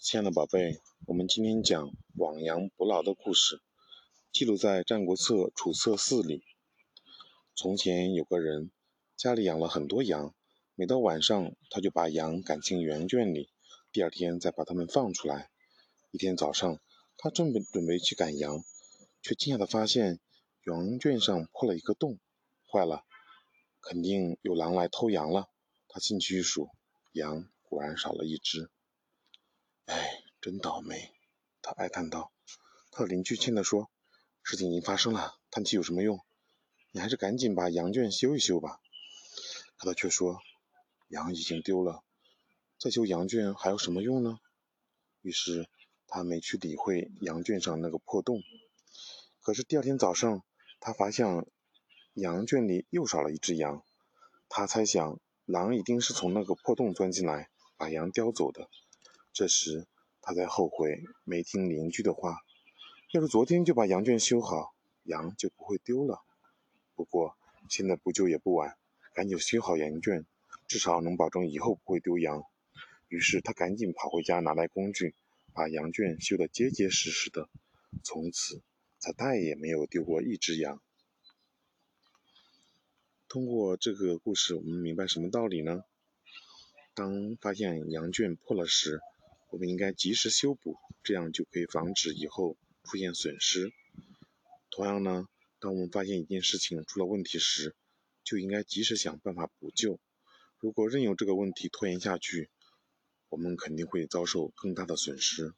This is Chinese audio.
亲爱的宝贝，我们今天讲亡羊补牢的故事，记录在《战国策·楚策四》里。从前有个人，家里养了很多羊，每到晚上，他就把羊赶进羊圈里，第二天再把它们放出来。一天早上，他正准备去赶羊，却惊讶地发现羊圈上破了一个洞，坏了，肯定有狼来偷羊了。他进去一数，羊果然少了一只。哎，真倒霉！他哀叹道。他的邻居劝他说：“事情已经发生了，叹气有什么用？你还是赶紧把羊圈修一修吧。”可他却说：“羊已经丢了，再修羊圈还有什么用呢？”于是他没去理会羊圈上那个破洞。可是第二天早上，他发现羊圈里又少了一只羊。他猜想，狼一定是从那个破洞钻进来，把羊叼走的。这时，他才后悔没听邻居的话。要是昨天就把羊圈修好，羊就不会丢了。不过现在不救也不晚，赶紧修好羊圈，至少能保证以后不会丢羊。于是他赶紧跑回家，拿来工具，把羊圈修得结结实实的。从此，他再也没有丢过一只羊。通过这个故事，我们明白什么道理呢？当发现羊圈破了时，我们应该及时修补，这样就可以防止以后出现损失。同样呢，当我们发现一件事情出了问题时，就应该及时想办法补救。如果任由这个问题拖延下去，我们肯定会遭受更大的损失。